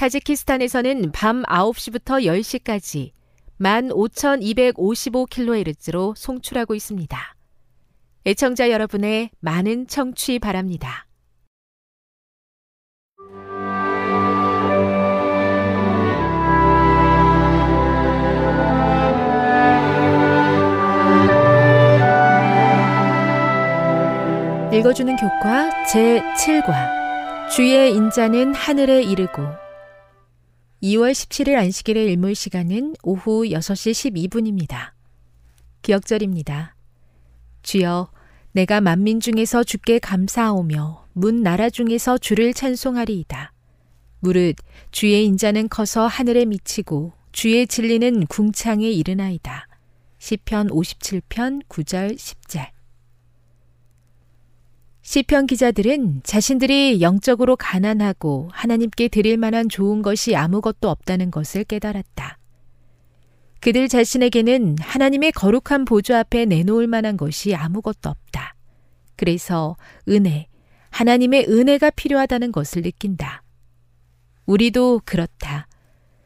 타지키스탄에서는 밤 9시부터 10시까지 15,255kHz로 송출하고 있습니다. 애청자 여러분의 많은 청취 바랍니다. 읽어주는 교과 제7과 주의 인자는 하늘에 이르고 2월 17일 안식일의 일몰 시간은 오후 6시 12분입니다. 기억절입니다. 주여, 내가 만민 중에서 주께 감사하오며 문 나라 중에서 주를 찬송하리이다. 무릇 주의 인자는 커서 하늘에 미치고 주의 진리는 궁창에 이르나이다. 시편 57편 9절 10절 시편 기자들은 자신들이 영적으로 가난하고 하나님께 드릴 만한 좋은 것이 아무것도 없다는 것을 깨달았다. 그들 자신에게는 하나님의 거룩한 보좌 앞에 내놓을 만한 것이 아무것도 없다. 그래서 은혜, 하나님의 은혜가 필요하다는 것을 느낀다. 우리도 그렇다.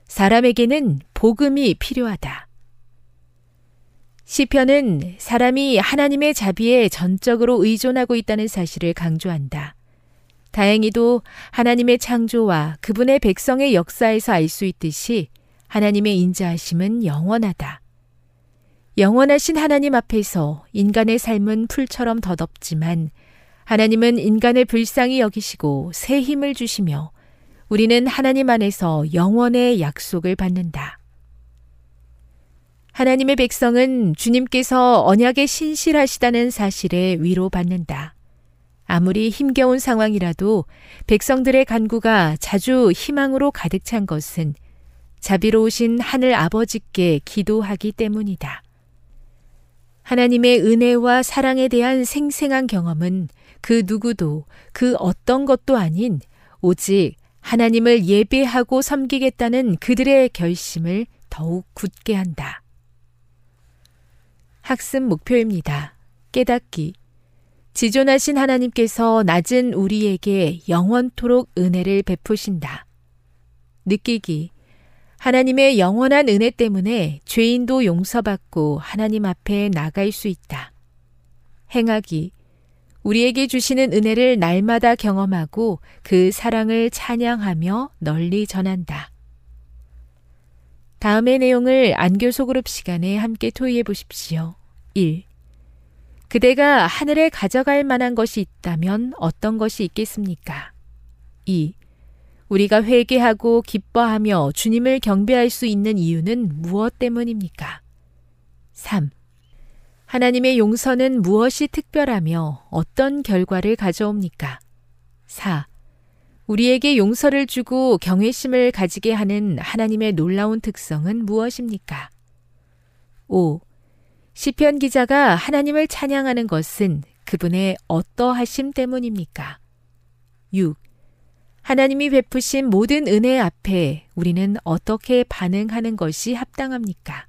사람에게는 복음이 필요하다. 시편은 사람이 하나님의 자비에 전적으로 의존하고 있다는 사실을 강조한다. 다행히도 하나님의 창조와 그분의 백성의 역사에서 알 수 있듯이 하나님의 인자하심은 영원하다. 영원하신 하나님 앞에서 인간의 삶은 풀처럼 더덥지만 하나님은 인간을 불쌍히 여기시고 새 힘을 주시며 우리는 하나님 안에서 영원의 약속을 받는다. 하나님의 백성은 주님께서 언약에 신실하시다는 사실에 위로받는다. 아무리 힘겨운 상황이라도 백성들의 간구가 자주 희망으로 가득 찬 것은 자비로우신 하늘 아버지께 기도하기 때문이다. 하나님의 은혜와 사랑에 대한 생생한 경험은 그 누구도 그 어떤 것도 아닌 오직 하나님을 예배하고 섬기겠다는 그들의 결심을 더욱 굳게 한다. 학습 목표입니다. 깨닫기. 지존하신 하나님께서 낮은 우리에게 영원토록 은혜를 베푸신다. 느끼기. 하나님의 영원한 은혜 때문에 죄인도 용서받고 하나님 앞에 나갈 수 있다. 행하기. 우리에게 주시는 은혜를 날마다 경험하고 그 사랑을 찬양하며 널리 전한다. 다음의 내용을 안교 소그룹 시간에 함께 토의해 보십시오. 1. 그대가 하늘에 가져갈 만한 것이 있다면 어떤 것이 있겠습니까? 2. 우리가 회개하고 기뻐하며 주님을 경배할 수 있는 이유는 무엇 때문입니까? 3. 하나님의 용서는 무엇이 특별하며 어떤 결과를 가져옵니까? 4. 우리에게 용서를 주고 경외심을 가지게 하는 하나님의 놀라운 특성은 무엇입니까? 5. 시편 기자가 하나님을 찬양하는 것은 그분의 어떠하심 때문입니까? 6. 하나님이 베푸신 모든 은혜 앞에 우리는 어떻게 반응하는 것이 합당합니까?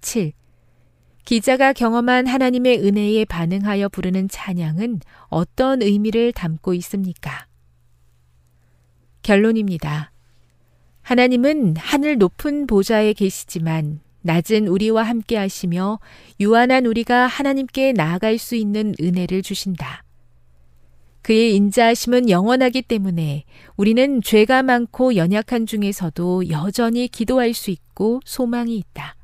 7. 기자가 경험한 하나님의 은혜에 반응하여 부르는 찬양은 어떤 의미를 담고 있습니까? 결론입니다. 하나님은 하늘 높은 보좌에 계시지만 낮은 우리와 함께 하시며 유한한 우리가 하나님께 나아갈 수 있는 은혜를 주신다. 그의 인자하심은 영원하기 때문에 우리는 죄가 많고 연약한 중에서도 여전히 기도할 수 있고 소망이 있다.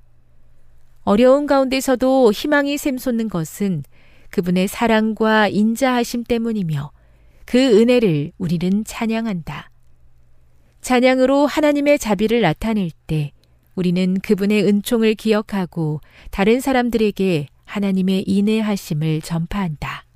어려운 가운데서도 희망이 샘솟는 것은 그분의 사랑과 인자하심 때문이며 그 은혜를 우리는 찬양한다. 찬양으로 하나님의 자비를 나타낼 때 우리는 그분의 은총을 기억하고 다른 사람들에게 하나님의 인내하심을 전파한다.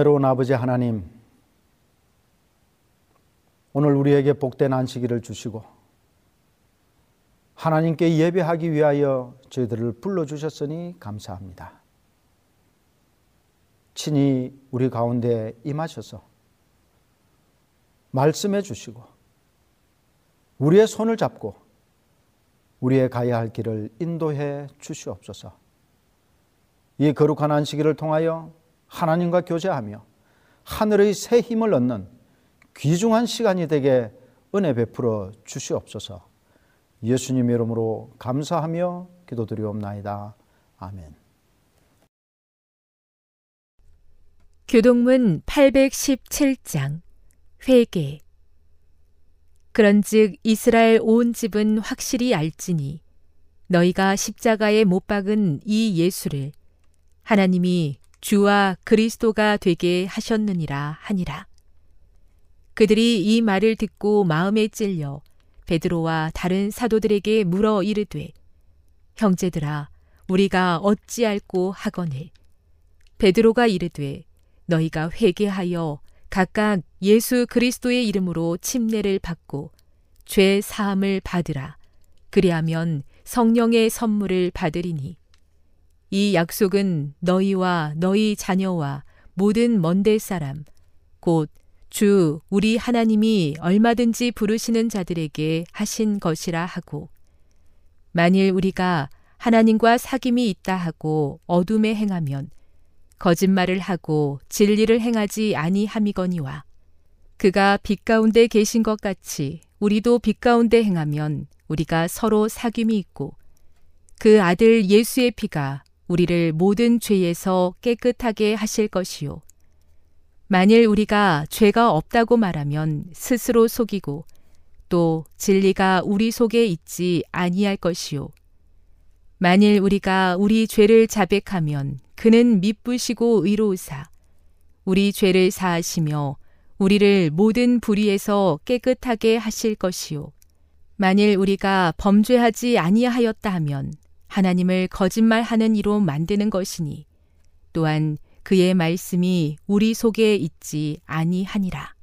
은혜로운 아버지 하나님, 오늘 우리에게 복된 안식일을 주시고 하나님께 예배하기 위하여 저희들을 불러주셨으니 감사합니다. 친히 우리 가운데 임하셔서 말씀해 주시고 우리의 손을 잡고 우리의 가야 할 길을 인도해 주시옵소서. 이 거룩한 안식일을 통하여 하나님과 교제하며 하늘의 새 힘을 얻는 귀중한 시간이 되게 은혜 베풀어 주시옵소서. 예수님 이름으로 감사하며 기도드리옵나이다. 아멘. 교동문 817장 회개 그런즉 이스라엘 온 집은 확실히 알지니 너희가 십자가에 못 박은 이 예수를 하나님이 주와 그리스도가 되게 하셨느니라 하니라. 그들이 이 말을 듣고 마음에 찔려 베드로와 다른 사도들에게 물어 이르되 형제들아 우리가 어찌할꼬 하거늘 베드로가 이르되 너희가 회개하여 각각 예수 그리스도의 이름으로 침례를 받고 죄 사함을 받으라 그리하면 성령의 선물을 받으리니 이 약속은 너희와 너희 자녀와 모든 먼데 사람, 곧 주 우리 하나님이 얼마든지 부르시는 자들에게 하신 것이라 하고, 만일 우리가 하나님과 사귐이 있다 하고 어둠에 행하면 거짓말을 하고 진리를 행하지 아니함이거니와 그가 빛 가운데 계신 것 같이 우리도 빛 가운데 행하면 우리가 서로 사귐이 있고 그 아들 예수의 피가 우리를 모든 죄에서 깨끗하게 하실 것이요. 만일 우리가 죄가 없다고 말하면 스스로 속이고 또 진리가 우리 속에 있지 아니할 것이요. 만일 우리가 우리 죄를 자백하면 그는 미쁘시고 의로우사 우리 죄를 사하시며 우리를 모든 불의에서 깨끗하게 하실 것이요. 만일 우리가 범죄하지 아니하였다 하면 하나님을 거짓말하는 이로 만드는 것이니 또한 그의 말씀이 우리 속에 있지 아니하니라.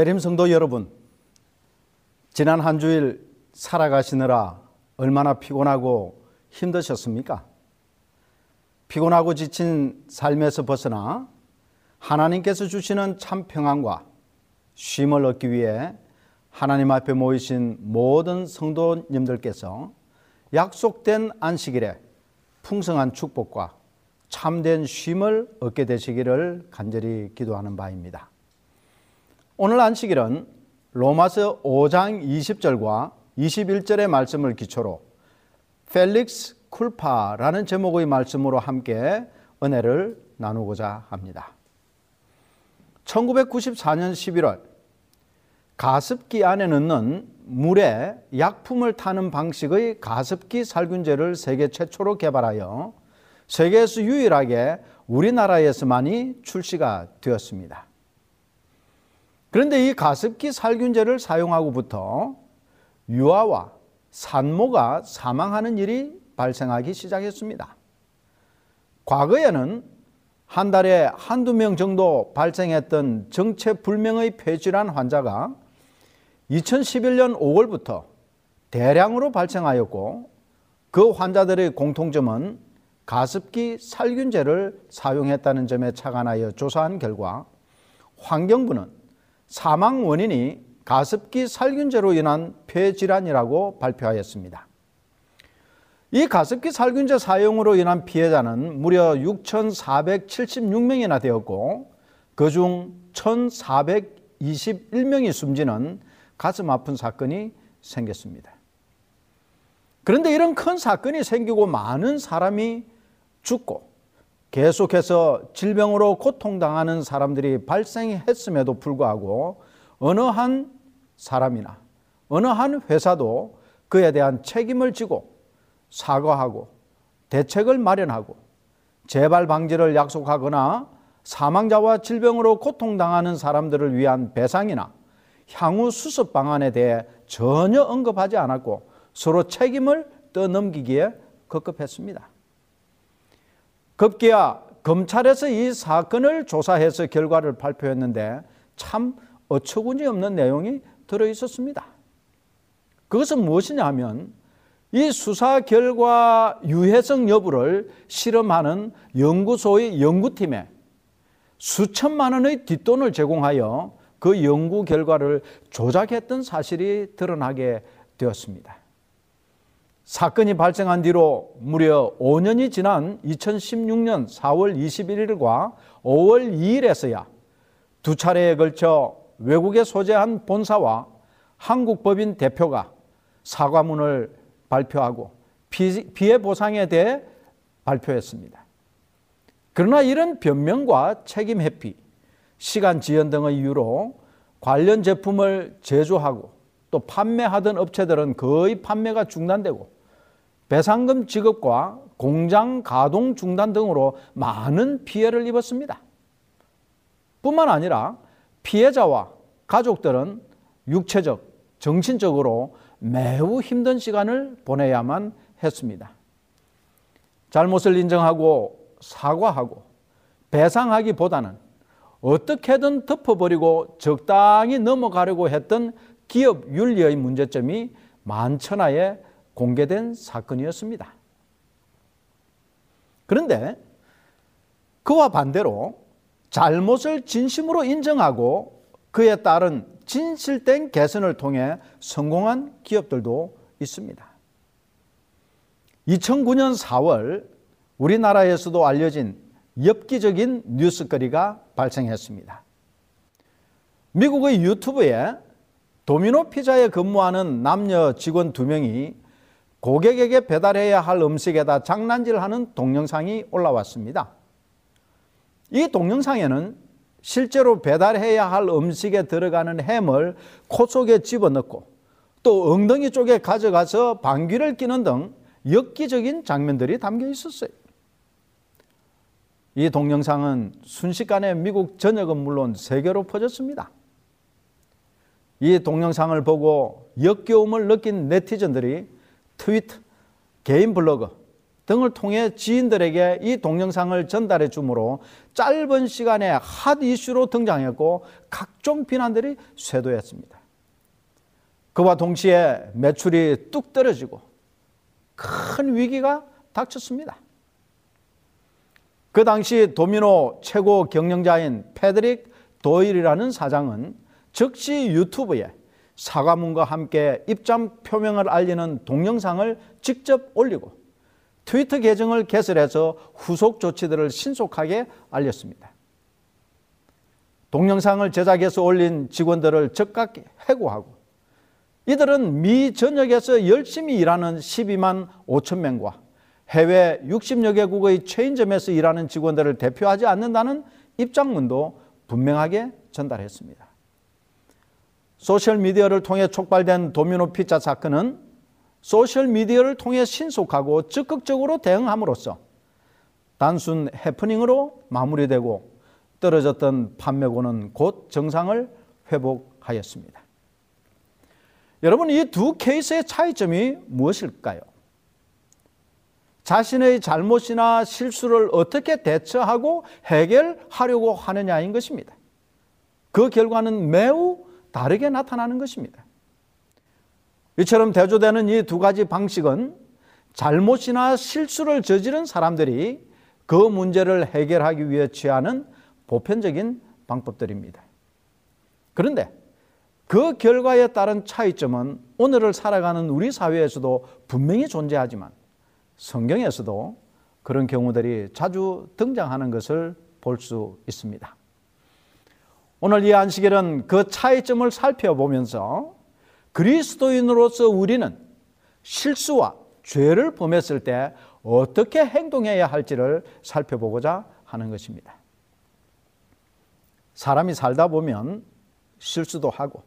재림 성도 여러분, 지난 한 주일 살아가시느라 얼마나 피곤하고 힘드셨습니까? 피곤하고 지친 삶에서 벗어나 하나님께서 주시는 참 평안과 쉼을 얻기 위해 하나님 앞에 모이신 모든 성도님들께서 약속된 안식일에 풍성한 축복과 참된 쉼을 얻게 되시기를 간절히 기도하는 바입니다. 오늘 안식일은 로마서 5장 20절과 21절의 말씀을 기초로 펠릭스 쿨파라는 제목의 말씀으로 함께 은혜를 나누고자 합니다. 1994년 11월 가습기 안에 넣는 물에 약품을 타는 방식의 가습기 살균제를 세계 최초로 개발하여 세계에서 유일하게 우리나라에서만이 출시가 되었습니다. 그런데 이 가습기 살균제를 사용하고부터 유아와 산모가 사망하는 일이 발생하기 시작했습니다. 과거에는 한 달에 한두 명 정도 발생했던 정체불명의 폐질환 환자가 2011년 5월부터 대량으로 발생하였고 그 환자들의 공통점은 가습기 살균제를 사용했다는 점에 착안하여 조사한 결과 환경부는 사망 원인이 가습기 살균제로 인한 폐질환이라고 발표하였습니다. 이 가습기 살균제 사용으로 인한 피해자는 무려 6,476명이나 되었고 그중 1,421명이 숨지는 가슴 아픈 사건이 생겼습니다. 그런데 이런 큰 사건이 생기고 많은 사람이 죽고 계속해서 질병으로 고통당하는 사람들이 발생했음에도 불구하고 어느 한 사람이나 어느 한 회사도 그에 대한 책임을 지고 사과하고 대책을 마련하고 재발 방지를 약속하거나 사망자와 질병으로 고통당하는 사람들을 위한 배상이나 향후 수습 방안에 대해 전혀 언급하지 않았고 서로 책임을 떠넘기기에 급급했습니다. 급기야 검찰에서 이 사건을 조사해서 결과를 발표했는데 참 어처구니 없는 내용이 들어 있었습니다. 그것은 무엇이냐 하면 이 수사 결과 유해성 여부를 실험하는 연구소의 연구팀에 수천만 원의 뒷돈을 제공하여 그 연구 결과를 조작했던 사실이 드러나게 되었습니다. 사건이 발생한 뒤로 무려 5년이 지난 2016년 4월 21일과 5월 2일에서야 두 차례에 걸쳐 외국에 소재한 본사와 한국 법인 대표가 사과문을 발표하고 피해 보상에 대해 발표했습니다. 그러나 이런 변명과 책임 회피, 시간 지연 등의 이유로 관련 제품을 제조하고 또 판매하던 업체들은 거의 판매가 중단되고 배상금 지급과 공장 가동 중단 등으로 많은 피해를 입었습니다. 뿐만 아니라 피해자와 가족들은 육체적, 정신적으로 매우 힘든 시간을 보내야만 했습니다. 잘못을 인정하고 사과하고 배상하기보다는 어떻게든 덮어버리고 적당히 넘어가려고 했던 기업 윤리의 문제점이 만천하에 공개된 사건이었습니다. 그런데 그와 반대로 잘못을 진심으로 인정하고 그에 따른 진실된 개선을 통해 성공한 기업들도 있습니다. 2009년 4월 우리나라에서도 알려진 엽기적인 뉴스거리가 발생했습니다. 미국의 유튜브에 도미노 피자에 근무하는 남녀 직원 두 명이 고객에게 배달해야 할 음식에다 장난질 하는 동영상이 올라왔습니다. 이 동영상에는 실제로 배달해야 할 음식에 들어가는 햄을 코 속에 집어넣고 또 엉덩이 쪽에 가져가서 방귀를 뀌는 등 엽기적인 장면들이 담겨 있었어요. 이 동영상은 순식간에 미국 전역은 물론 세계로 퍼졌습니다. 이 동영상을 보고 역겨움을 느낀 네티즌들이 트위터, 개인 블로그, 등을 통해 지인들에게 이 동영상을 전달해 주므로 짧은 시간에 핫 이슈로 등장했고 각종 비난들이 쇄도했습니다. 그와 동시에 매출이 뚝 떨어지고 큰 위기가 닥쳤습니다. 그 당시 도미노 최고 경영자인 패드릭 도일이라는 사장은 즉시 유튜브에 사과문과 함께 입장 표명을 알리는 동영상을 직접 올리고 트위터 계정을 개설해서 후속 조치들을 신속하게 알렸습니다. 동영상을 제작해서 올린 직원들을 즉각 해고하고 이들은 미 전역에서 열심히 일하는 12만 5천 명과 해외 60여 개국의 체인점에서 일하는 직원들을 대표하지 않는다는 입장문도 분명하게 전달했습니다. 소셜미디어를 통해 촉발된 도미노 피자 사건은 소셜미디어를 통해 신속하고 적극적으로 대응함으로써 단순 해프닝으로 마무리되고 떨어졌던 판매고는 곧 정상을 회복하였습니다. 여러분, 이 두 케이스의 차이점이 무엇일까요? 자신의 잘못이나 실수를 어떻게 대처하고 해결하려고 하느냐인 것입니다. 그 결과는 매우 다르게 나타나는 것입니다. 이처럼 대조되는 이 두 가지 방식은 잘못이나 실수를 저지른 사람들이 그 문제를 해결하기 위해 취하는 보편적인 방법들입니다. 그런데 그 결과에 따른 차이점은 오늘을 살아가는 우리 사회에서도 분명히 존재하지만 성경에서도 그런 경우들이 자주 등장하는 것을 볼 수 있습니다. 오늘 이 안식일은 그 차이점을 살펴보면서 그리스도인으로서 우리는 실수와 죄를 범했을 때 어떻게 행동해야 할지를 살펴보고자 하는 것입니다. 사람이 살다 보면 실수도 하고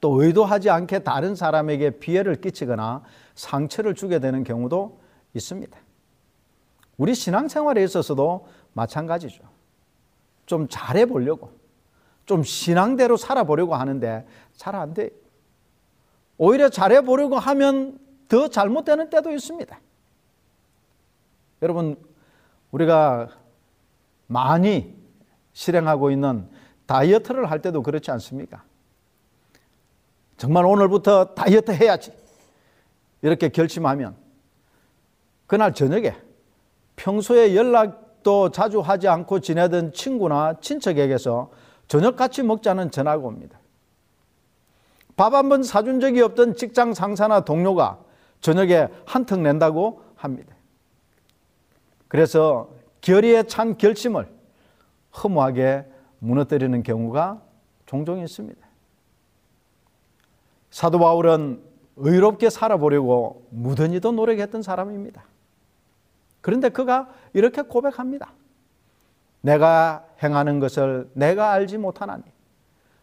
또 의도하지 않게 다른 사람에게 피해를 끼치거나 상처를 주게 되는 경우도 있습니다. 우리 신앙생활에 있어서도 마찬가지죠. 좀 잘해 보려고, 좀 신앙대로 살아보려고 하는데 잘 안 돼. 오히려 잘해 보려고 하면 더 잘못되는 때도 있습니다. 여러분, 우리가 많이 실행하고 있는 다이어트를 할 때도 그렇지 않습니까? 정말 오늘부터 다이어트 해야지. 이렇게 결심하면 그날 저녁에 평소에 연락도 자주 하지 않고 지내던 친구나 친척에게서 저녁 같이 먹자는 전화가 옵니다. 밥 한 번 사준 적이 없던 직장 상사나 동료가 저녁에 한턱 낸다고 합니다. 그래서 결의에 찬 결심을 허무하게 무너뜨리는 경우가 종종 있습니다. 사도 바울은 의롭게 살아보려고 무던히도 노력했던 사람입니다. 그런데 그가 이렇게 고백합니다. 내가 행하는 것을 내가 알지 못하나니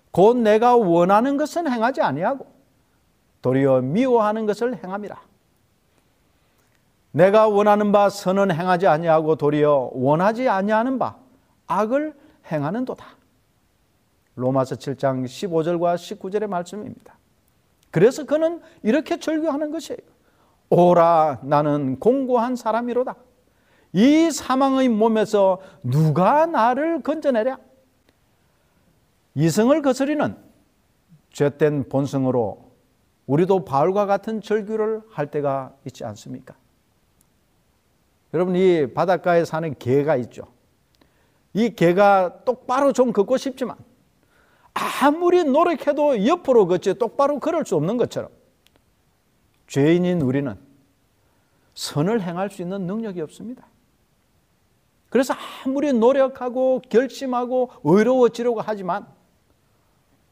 곧 내가 원하는 것은 행하지 아니하고 도리어 미워하는 것을 행함이라. 내가 원하는 바 선은 행하지 아니하고 도리어 원하지 아니하는 바 악을 행하는도다. 로마서 7장 15절과 19절의 말씀입니다. 그래서 그는 이렇게 절규하는 것이에요. 오라 나는 공고한 사람이로다. 이 사망의 몸에서 누가 나를 건져내랴? 이성을 거스리는 죄된 본성으로 우리도 바울과 같은 절규를 할 때가 있지 않습니까? 여러분 이 바닷가에 사는 개가 있죠. 이 개가 똑바로 좀 걷고 싶지만 아무리 노력해도 옆으로 걷지 똑바로 걸을 수 없는 것처럼 죄인인 우리는 선을 행할 수 있는 능력이 없습니다. 그래서 아무리 노력하고 결심하고 의로워지려고 하지만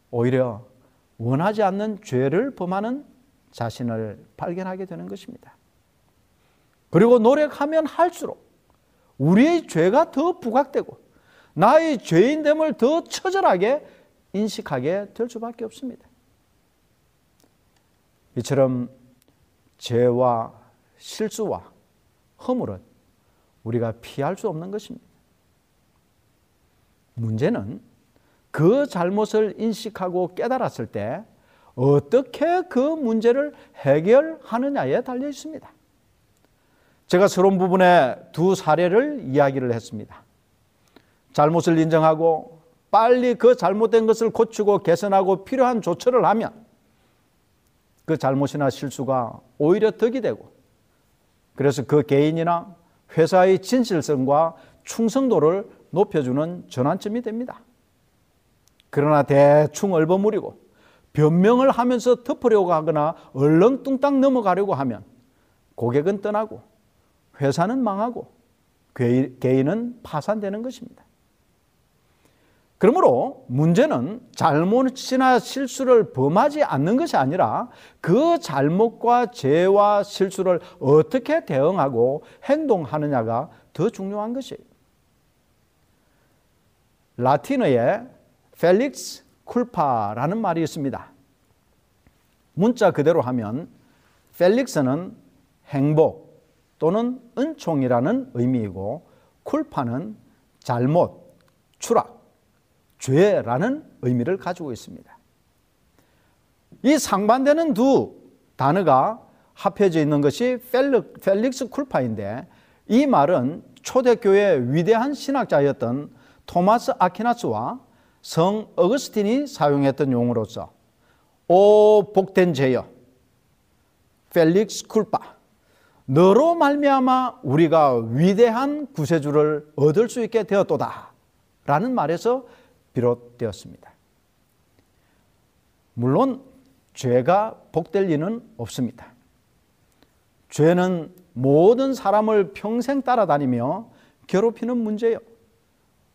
오히려 원하지 않는 죄를 범하는 자신을 발견하게 되는 것입니다. 그리고 노력하면 할수록 우리의 죄가 더 부각되고 나의 죄인됨을 더 처절하게 인식하게 될 수밖에 없습니다. 이처럼 죄와 실수와 허물은 우리가 피할 수 없는 것입니다. 문제는 그 잘못을 인식하고 깨달았을 때 어떻게 그 문제를 해결하느냐에 달려 있습니다. 제가 서론 부분에 두 사례를 이야기를 했습니다. 잘못을 인정하고 빨리 그 잘못된 것을 고치고 개선하고 필요한 조처를 하면 그 잘못이나 실수가 오히려 덕이 되고 그래서 그 개인이나 회사의 진실성과 충성도를 높여주는 전환점이 됩니다. 그러나 대충 얼버무리고 변명을 하면서 덮으려고 하거나 얼렁뚱땅 넘어가려고 하면 고객은 떠나고 회사는 망하고 개인은 파산되는 것입니다. 그러므로 문제는 잘못이나 실수를 범하지 않는 것이 아니라 그 잘못과 죄와 실수를 어떻게 대응하고 행동하느냐가 더 중요한 것이에요. 라틴어에 펠릭스 쿨파라는 말이 있습니다. 문자 그대로 하면 펠릭스는 행복 또는 은총이라는 의미이고 쿨파는 잘못, 추락, 죄라는 의미를 가지고 있습니다. 이 상반되는 두 단어가 합해져 있는 것이 펠릭스 쿨파인데 이 말은 초대교회 위대한 신학자였던 토마스 아키나스와 성 어거스틴이 사용했던 용어로서 오 복된 죄여 펠릭스 쿨파 너로 말미암아 우리가 위대한 구세주를 얻을 수 있게 되었도다 라는 말에서 비롯되었습니다. 물론 죄가 복될 리는 없습니다. 죄는 모든 사람을 평생 따라다니며 괴롭히는 문제요.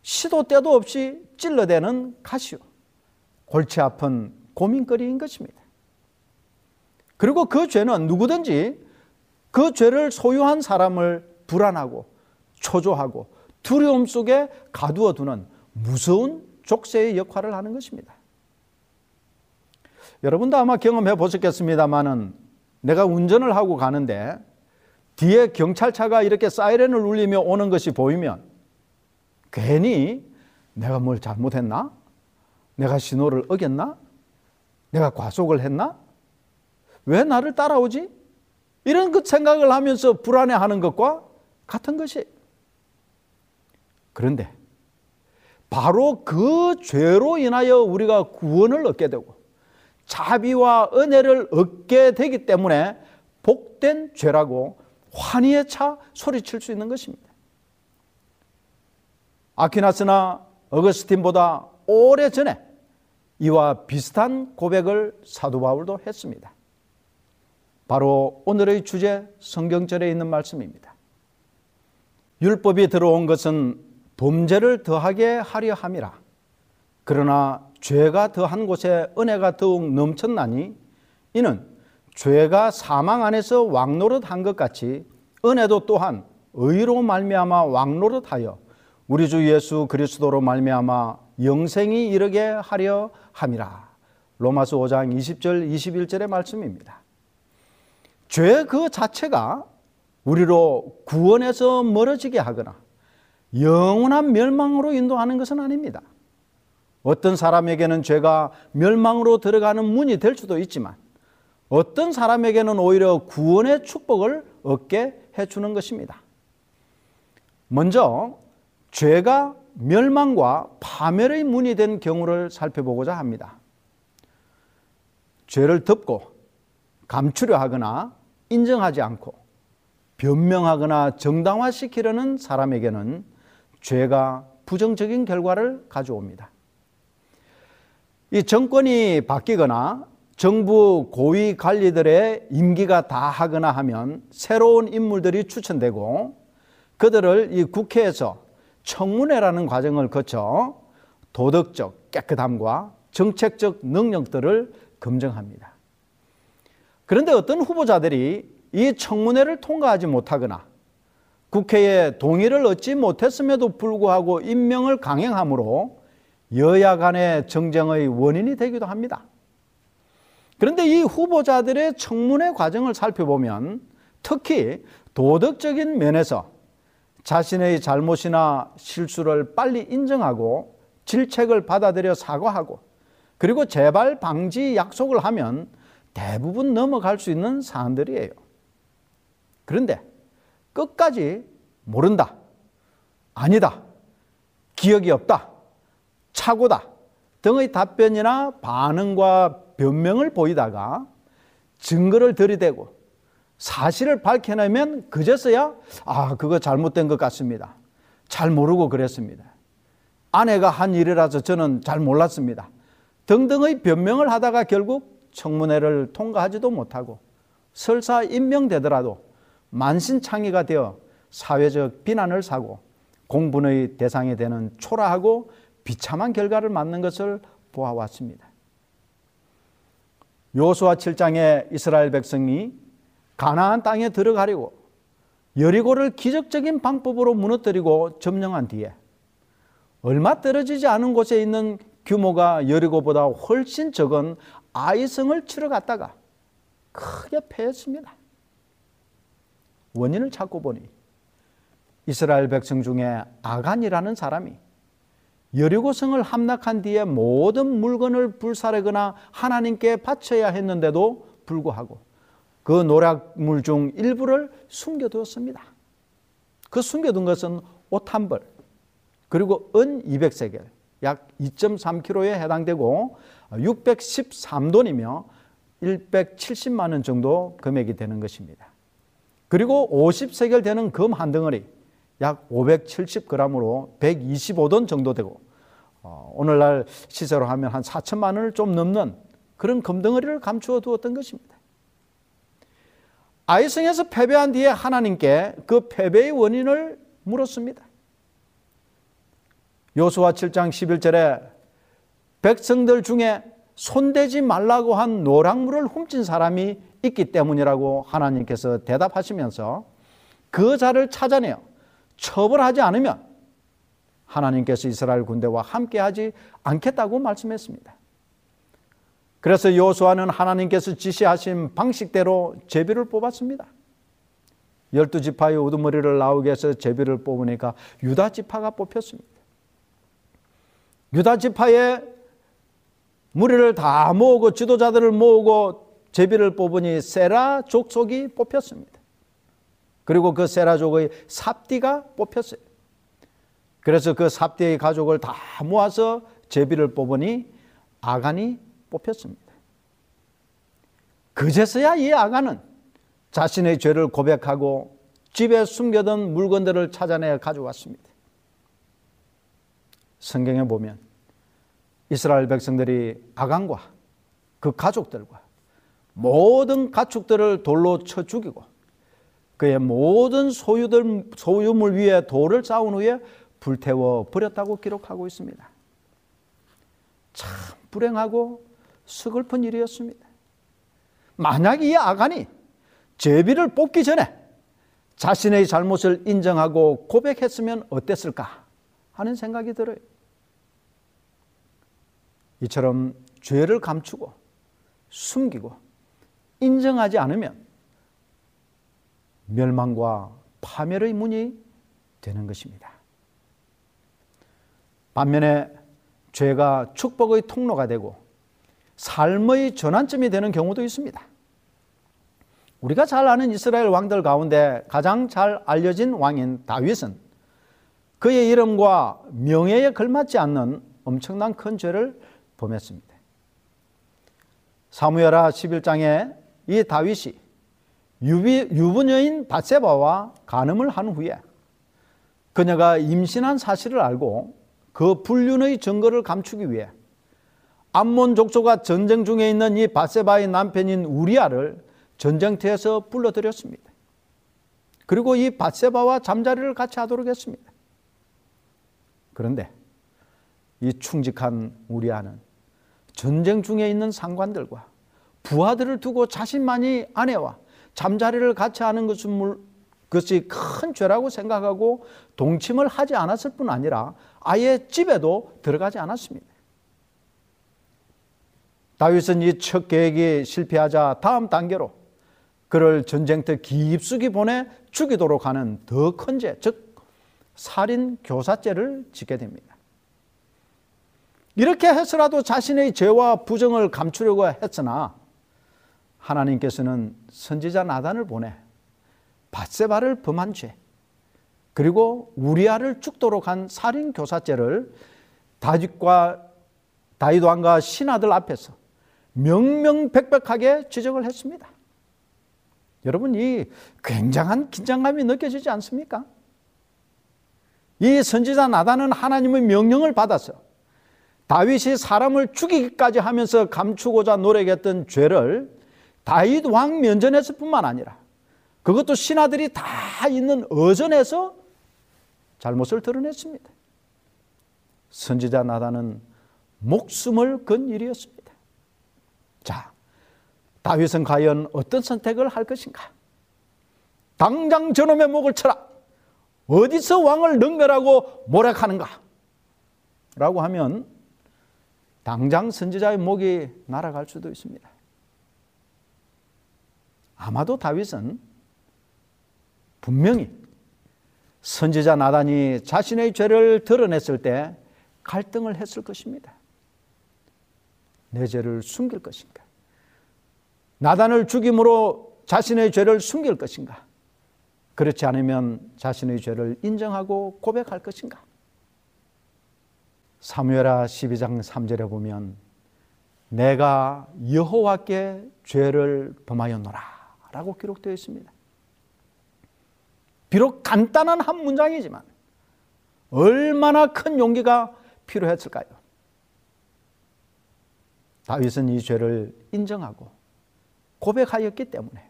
시도 때도 없이 찔러대는 가시오. 골치 아픈 고민거리인 것입니다. 그리고 그 죄는 누구든지 그 죄를 소유한 사람을 불안하고 초조하고 두려움 속에 가두어 두는 무서운 족쇄의 역할을 하는 것입니다. 여러분도 아마 경험해 보셨겠습니다만은 내가 운전을 하고 가는데 뒤에 경찰차가 이렇게 사이렌을 울리며 오는 것이 보이면 괜히 내가 뭘 잘못했나? 내가 신호를 어겼나? 내가 과속을 했나? 왜 나를 따라오지? 이런 그 생각을 하면서 불안해하는 것과 같은 것이. 그런데 바로 그 죄로 인하여 우리가 구원을 얻게 되고 자비와 은혜를 얻게 되기 때문에 복된 죄라고 환희에 차 소리칠 수 있는 것입니다. 아퀴나스나 어거스틴보다 오래 전에 이와 비슷한 고백을 사도 바울도 했습니다. 바로 오늘의 주제 성경절에 있는 말씀입니다. 율법이 들어온 것은 범죄를 더하게 하려 함이라. 그러나 죄가 더한 곳에 은혜가 더욱 넘쳤나니 이는 죄가 사망 안에서 왕노릇한 것 같이 은혜도 또한 의로 말미암아 왕노릇하여 우리 주 예수 그리스도로 말미암아 영생이 이르게 하려 함이라. 로마서 5장 20절 21절의 말씀입니다. 죄 그 자체가 우리로 구원에서 멀어지게 하거나 영원한 멸망으로 인도하는 것은 아닙니다. 어떤 사람에게는 죄가 멸망으로 들어가는 문이 될 수도 있지만 어떤 사람에게는 오히려 구원의 축복을 얻게 해주는 것입니다. 먼저 죄가 멸망과 파멸의 문이 된 경우를 살펴보고자 합니다. 죄를 덮고 감추려 하거나 인정하지 않고 변명하거나 정당화시키려는 사람에게는 죄가 부정적인 결과를 가져옵니다. 이 정권이 바뀌거나 정부 고위 관리들의 임기가 다 하거나 하면 새로운 인물들이 추천되고 그들을 이 국회에서 청문회라는 과정을 거쳐 도덕적 깨끗함과 정책적 능력들을 검증합니다. 그런데 어떤 후보자들이 이 청문회를 통과하지 못하거나 국회의 동의를 얻지 못했음에도 불구하고 임명을 강행함으로 여야 간의 정쟁의 원인이 되기도 합니다. 그런데 이 후보자들의 청문회 과정을 살펴보면 특히 도덕적인 면에서 자신의 잘못이나 실수를 빨리 인정하고 질책을 받아들여 사과하고 그리고 재발 방지 약속을 하면 대부분 넘어갈 수 있는 사안들이에요. 그런데 끝까지 모른다. 아니다. 기억이 없다. 착오다. 등의 답변이나 반응과 변명을 보이다가 증거를 들이대고 사실을 밝혀내면 그제서야 아, 그거 잘못된 것 같습니다. 잘 모르고 그랬습니다. 아내가 한 일이라서 저는 잘 몰랐습니다. 등등의 변명을 하다가 결국 청문회를 통과하지도 못하고 설사 임명되더라도 만신창이가 되어 사회적 비난을 사고 공분의 대상이 되는 초라하고 비참한 결과를 맞는 것을 보아왔습니다. 요수아 7장에 이스라엘 백성이 가나안 땅에 들어가려고 여리고를 기적적인 방법으로 무너뜨리고 점령한 뒤에 얼마 떨어지지 않은 곳에 있는 규모가 여리고보다 훨씬 적은 아이성을 치러 갔다가 크게 패했습니다. 원인을 찾고 보니 이스라엘 백성 중에 아간이라는 사람이 여리고성을 함락한 뒤에 모든 물건을 불사르거나 하나님께 바쳐야 했는데도 불구하고 그 노략물 중 일부를 숨겨두었습니다. 그 숨겨둔 것은 옷 한 벌, 그리고 은 200세겔, 약 2.3kg에 해당되고 613돈이며 170만 원 정도 금액이 되는 것입니다. 그리고 50세겔 되는 금 한 덩어리, 약 570g으로 125돈 정도 되고 어, 오늘날 시세로 하면 한 4천만 원을 좀 넘는 그런 금덩어리를 감추어 두었던 것입니다. 아이성에서 패배한 뒤에 하나님께 그 패배의 원인을 물었습니다. 요수와 7장 11절에 백성들 중에 손대지 말라고 한 노랑물을 훔친 사람이 있기 때문이라고 하나님께서 대답하시면서 그 자를 찾아내어 처벌하지 않으면 하나님께서 이스라엘 군대와 함께하지 않겠다고 말씀했습니다. 그래서 요수아는 하나님께서 지시하신 방식대로 제비를 뽑았습니다. 열두 지파의 우두머리를 나오게 해서 제비를 뽑으니까 유다 지파가 뽑혔습니다. 유다 지파의 무리를 다 모으고 지도자들을 모으고 제비를 뽑으니 세라 족속이 뽑혔습니다. 그리고 그 세라족의 삽디가 뽑혔어요. 그래서 그 삽디의 가족을 다 모아서 제비를 뽑으니 아간이 뽑혔습니다. 그제서야 이 아간은 자신의 죄를 고백하고 집에 숨겨둔 물건들을 찾아내 가져왔습니다. 성경에 보면 이스라엘 백성들이 아간과 그 가족들과 모든 가축들을 돌로 쳐 죽이고 그의 모든 소유들, 소유물 위에 돌을 쌓은 후에 불태워 버렸다고 기록하고 있습니다. 참 불행하고 서글픈 일이었습니다. 만약 이 아간이 제비를 뽑기 전에 자신의 잘못을 인정하고 고백했으면 어땠을까 하는 생각이 들어요. 이처럼 죄를 감추고 숨기고 인정하지 않으면 멸망과 파멸의 문이 되는 것입니다. 반면에 죄가 축복의 통로가 되고 삶의 전환점이 되는 경우도 있습니다. 우리가 잘 아는 이스라엘 왕들 가운데 가장 잘 알려진 왕인 다윗은 그의 이름과 명예에 걸맞지 않는 엄청난 큰 죄를 범했습니다. 사무엘하 11장에 이 다윗이 유부녀인 바세바와 간음을 한 후에 그녀가 임신한 사실을 알고 그 불륜의 증거를 감추기 위해 암몬 족속과 전쟁 중에 있는 이 바세바의 남편인 우리아를 전쟁터에서 불러들였습니다. 그리고 이 바세바와 잠자리를 같이 하도록 했습니다. 그런데 이 충직한 우리아는 전쟁 중에 있는 상관들과 부하들을 두고 자신만이 아내와 잠자리를 같이 하는 것은 그것이 큰 죄라고 생각하고 동침을 하지 않았을 뿐 아니라 아예 집에도 들어가지 않았습니다. 다윗은 이 첫 계획이 실패하자 다음 단계로 그를 전쟁터 깊숙이 보내 죽이도록 하는 더 큰 죄, 즉 살인 교사죄를 짓게 됩니다. 이렇게 해서라도 자신의 죄와 부정을 감추려고 했으나 하나님께서는 선지자 나단을 보내 바세바를 범한 죄, 그리고 우리아를 죽도록 한 살인 교사죄를 다윗과 다윗 왕과 신하들 앞에서 명명백백하게 지적을 했습니다. 여러분 이 굉장한 긴장감이 느껴지지 않습니까? 이 선지자 나단은 하나님의 명령을 받아서 다윗이 사람을 죽이기까지 하면서 감추고자 노력했던 죄를 다윗 왕 면전에서뿐만 아니라 그것도 신하들이 다 있는 어전에서 잘못을 드러냈습니다. 선지자 나단은 목숨을 건 일이었습니다. 자, 다윗은 과연 어떤 선택을 할 것인가? 당장 저놈의 목을 쳐라. 어디서 왕을 능멸하고 모략하는가? 라고 하면 당장 선지자의 목이 날아갈 수도 있습니다. 아마도 다윗은 분명히 선지자 나단이 자신의 죄를 드러냈을 때 갈등을 했을 것입니다. 내 죄를 숨길 것인가? 나단을 죽임으로 자신의 죄를 숨길 것인가? 그렇지 않으면 자신의 죄를 인정하고 고백할 것인가? 사무엘하 12장 3절에 보면 내가 여호와께 죄를 범하였노라 라고 기록되어 있습니다. 비록 간단한 한 문장이지만 얼마나 큰 용기가 필요했을까요? 다윗은 이 죄를 인정하고 고백하였기 때문에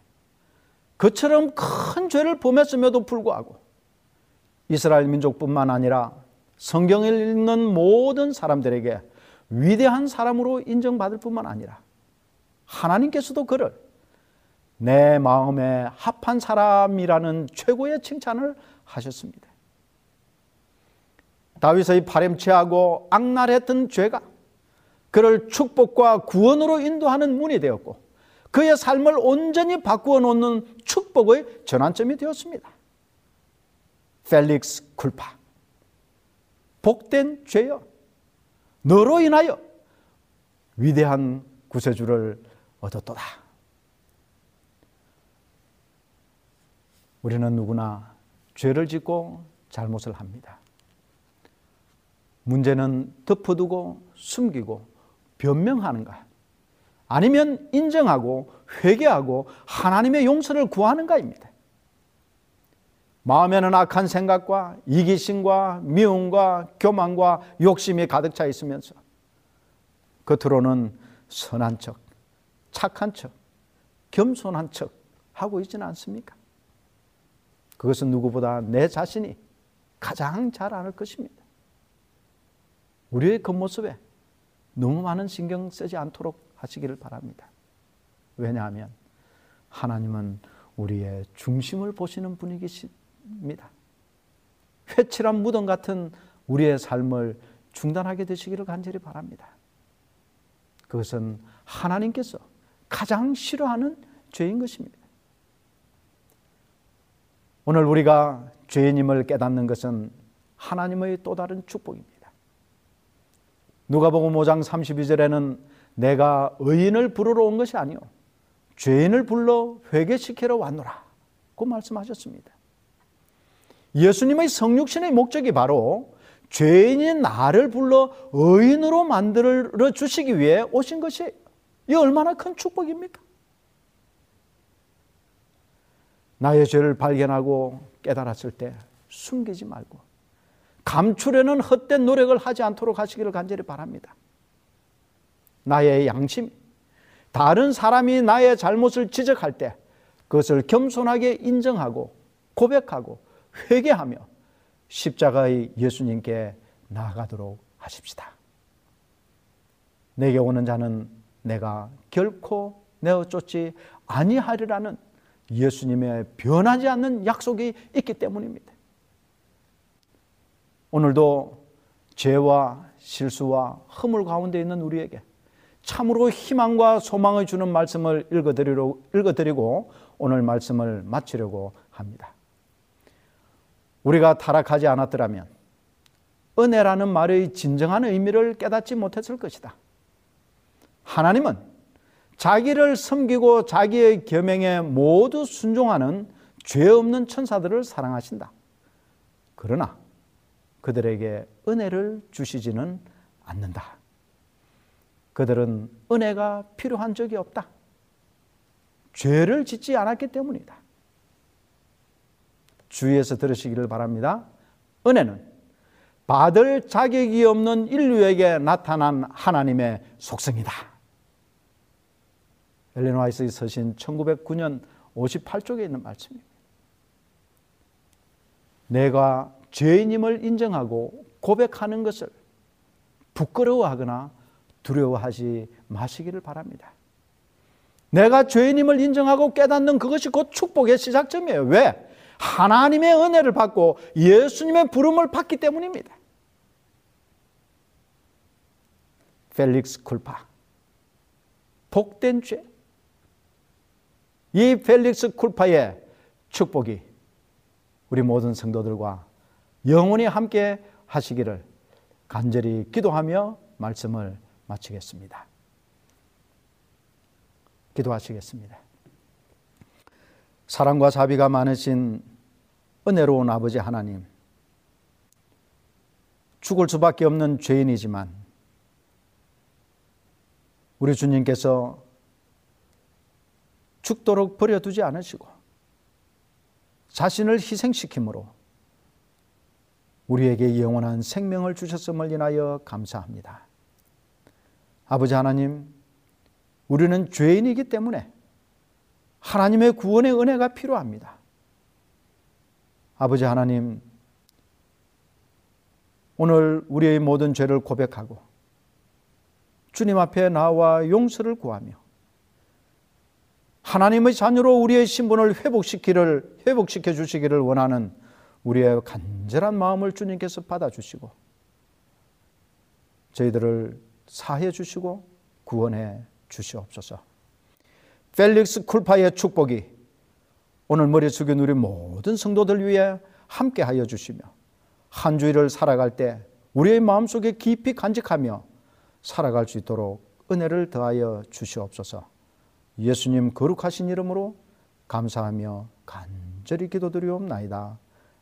그처럼 큰 죄를 범했음에도 불구하고 이스라엘 민족뿐만 아니라 성경을 읽는 모든 사람들에게 위대한 사람으로 인정받을 뿐만 아니라 하나님께서도 그를 내 마음에 합한 사람이라는 최고의 칭찬을 하셨습니다. 다윗의 파렴치하고 악랄했던 죄가 그를 축복과 구원으로 인도하는 문이 되었고 그의 삶을 온전히 바꾸어 놓는 축복의 전환점이 되었습니다. 펠릭스 쿨파 복된 죄여 너로 인하여 위대한 구세주를 얻었도다. 우리는 누구나 죄를 짓고 잘못을 합니다. 문제는 덮어두고 숨기고 변명하는가? 아니면 인정하고 회개하고 하나님의 용서를 구하는가입니다. 마음에는 악한 생각과 이기심과 미움과 교만과 욕심이 가득 차 있으면서 겉으로는 선한 척, 착한 척, 겸손한 척 하고 있지는 않습니까? 그것은 누구보다 내 자신이 가장 잘 아는 것입니다. 우리의 겉모습에 너무 많은 신경 쓰지 않도록 하시기를 바랍니다. 왜냐하면 하나님은 우리의 중심을 보시는 분이십니다. 회칠한 무덤 같은 우리의 삶을 중단하게 되시기를 간절히 바랍니다. 그것은 하나님께서 가장 싫어하는 죄인 것입니다. 오늘 우리가 죄인임을 깨닫는 것은 하나님의 또 다른 축복입니다. 누가복음 5장 32절에는 내가 의인을 부르러 온 것이 아니요 죄인을 불러 회개시키러 왔노라. 고 말씀하셨습니다. 예수님의 성육신의 목적이 바로 죄인인 나를 불러 의인으로 만들어 주시기 위해 오신 것이 이 얼마나 큰 축복입니까? 나의 죄를 발견하고 깨달았을 때 숨기지 말고 감추려는 헛된 노력을 하지 않도록 하시기를 간절히 바랍니다. 나의 양심, 다른 사람이 나의 잘못을 지적할 때 그것을 겸손하게 인정하고 고백하고 회개하며 십자가의 예수님께 나아가도록 하십시다. 내게 오는 자는 내가 결코 내어 쫓지 아니하리라는 예수님의 변하지 않는 약속이 있기 때문입니다. 오늘도 죄와 실수와 허물 가운데 있는 우리에게 참으로 희망과 소망을 주는 말씀을 읽어드리고 오늘 말씀을 마치려고 합니다. 우리가 타락하지 않았더라면 은혜라는 말의 진정한 의미를 깨닫지 못했을 것이다. 하나님은 자기를 섬기고 자기의 계명에 모두 순종하는 죄 없는 천사들을 사랑하신다. 그러나 그들에게 은혜를 주시지는 않는다. 그들은 은혜가 필요한 적이 없다. 죄를 짓지 않았기 때문이다. 주위에서 들으시기를 바랍니다. 은혜는 받을 자격이 없는 인류에게 나타난 하나님의 속성이다. 엘렌 와이스의 서신 1909년 58쪽에 있는 말씀입니다. 내가 죄인임을 인정하고 고백하는 것을 부끄러워하거나 두려워하지 마시기를 바랍니다. 내가 죄인임을 인정하고 깨닫는 그것이 곧 축복의 시작점이에요. 왜? 하나님의 은혜를 받고 예수님의 부름을 받기 때문입니다. 펠릭스 쿨파. 복된 죄. 이 펠릭스 쿨파의 축복이 우리 모든 성도들과 영원히 함께 하시기를 간절히 기도하며 말씀을 마치겠습니다. 기도하시겠습니다. 사랑과 자비가 많으신 은혜로운 아버지 하나님, 죽을 수밖에 없는 죄인이지만 우리 주님께서 죽도록 버려두지 않으시고 자신을 희생시킴으로 우리에게 영원한 생명을 주셨음을 인하여 감사합니다. 아버지 하나님, 우리는 죄인이기 때문에 하나님의 구원의 은혜가 필요합니다. 아버지 하나님, 오늘 우리의 모든 죄를 고백하고 주님 앞에 나와 용서를 구하며 하나님의 자녀로 우리의 신분을 회복시키를 회복시켜 주시기를 원하는 우리의 간절한 마음을 주님께서 받아 주시고 저희들을 사해 주시고 구원해 주시옵소서. 펠릭스 쿨파의 축복이 오늘 머리 숙인 우리 모든 성도들 위해 함께 하여 주시며 한 주일을 살아갈 때 우리의 마음속에 깊이 간직하며 살아갈 수 있도록 은혜를 더하여 주시옵소서. 예수님 거룩하신 이름으로 감사하며 간절히 기도드리옵나이다.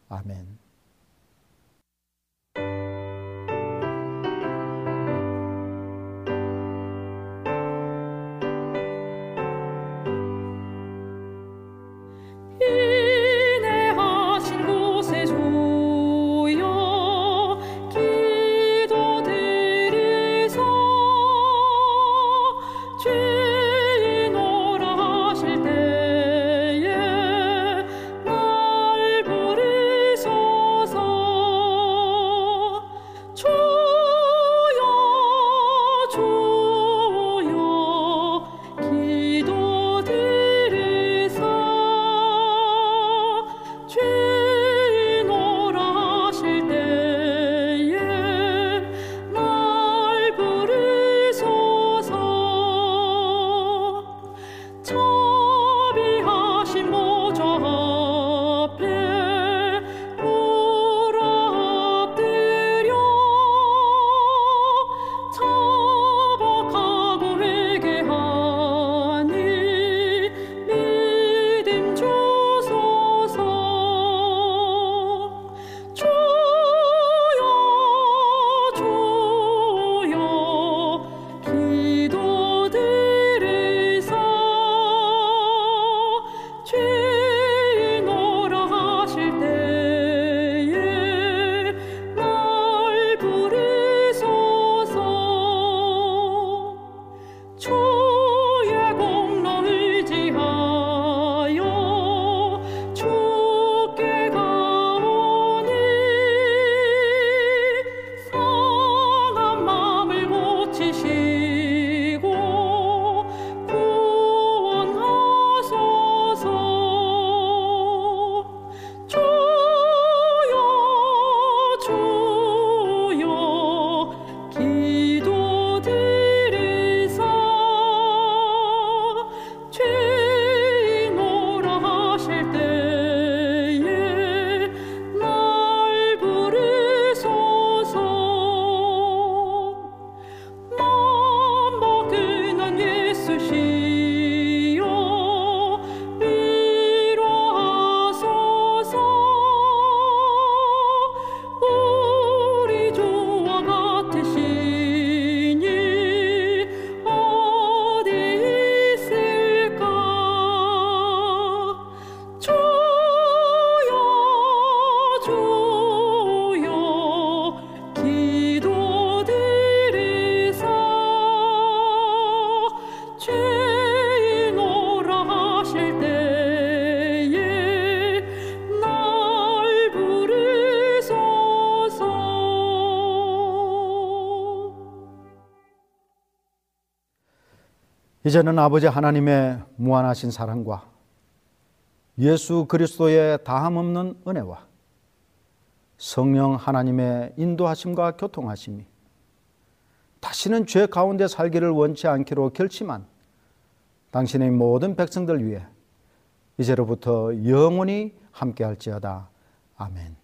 아멘. 이제는 아버지 하나님의 무한하신 사랑과 예수 그리스도의 다함 없는 은혜와 성령 하나님의 인도하심과 교통하심이 다시는 죄 가운데 살기를 원치 않기로 결심한 당신의 모든 백성들 위해 이제로부터 영원히 함께할지어다. 아멘.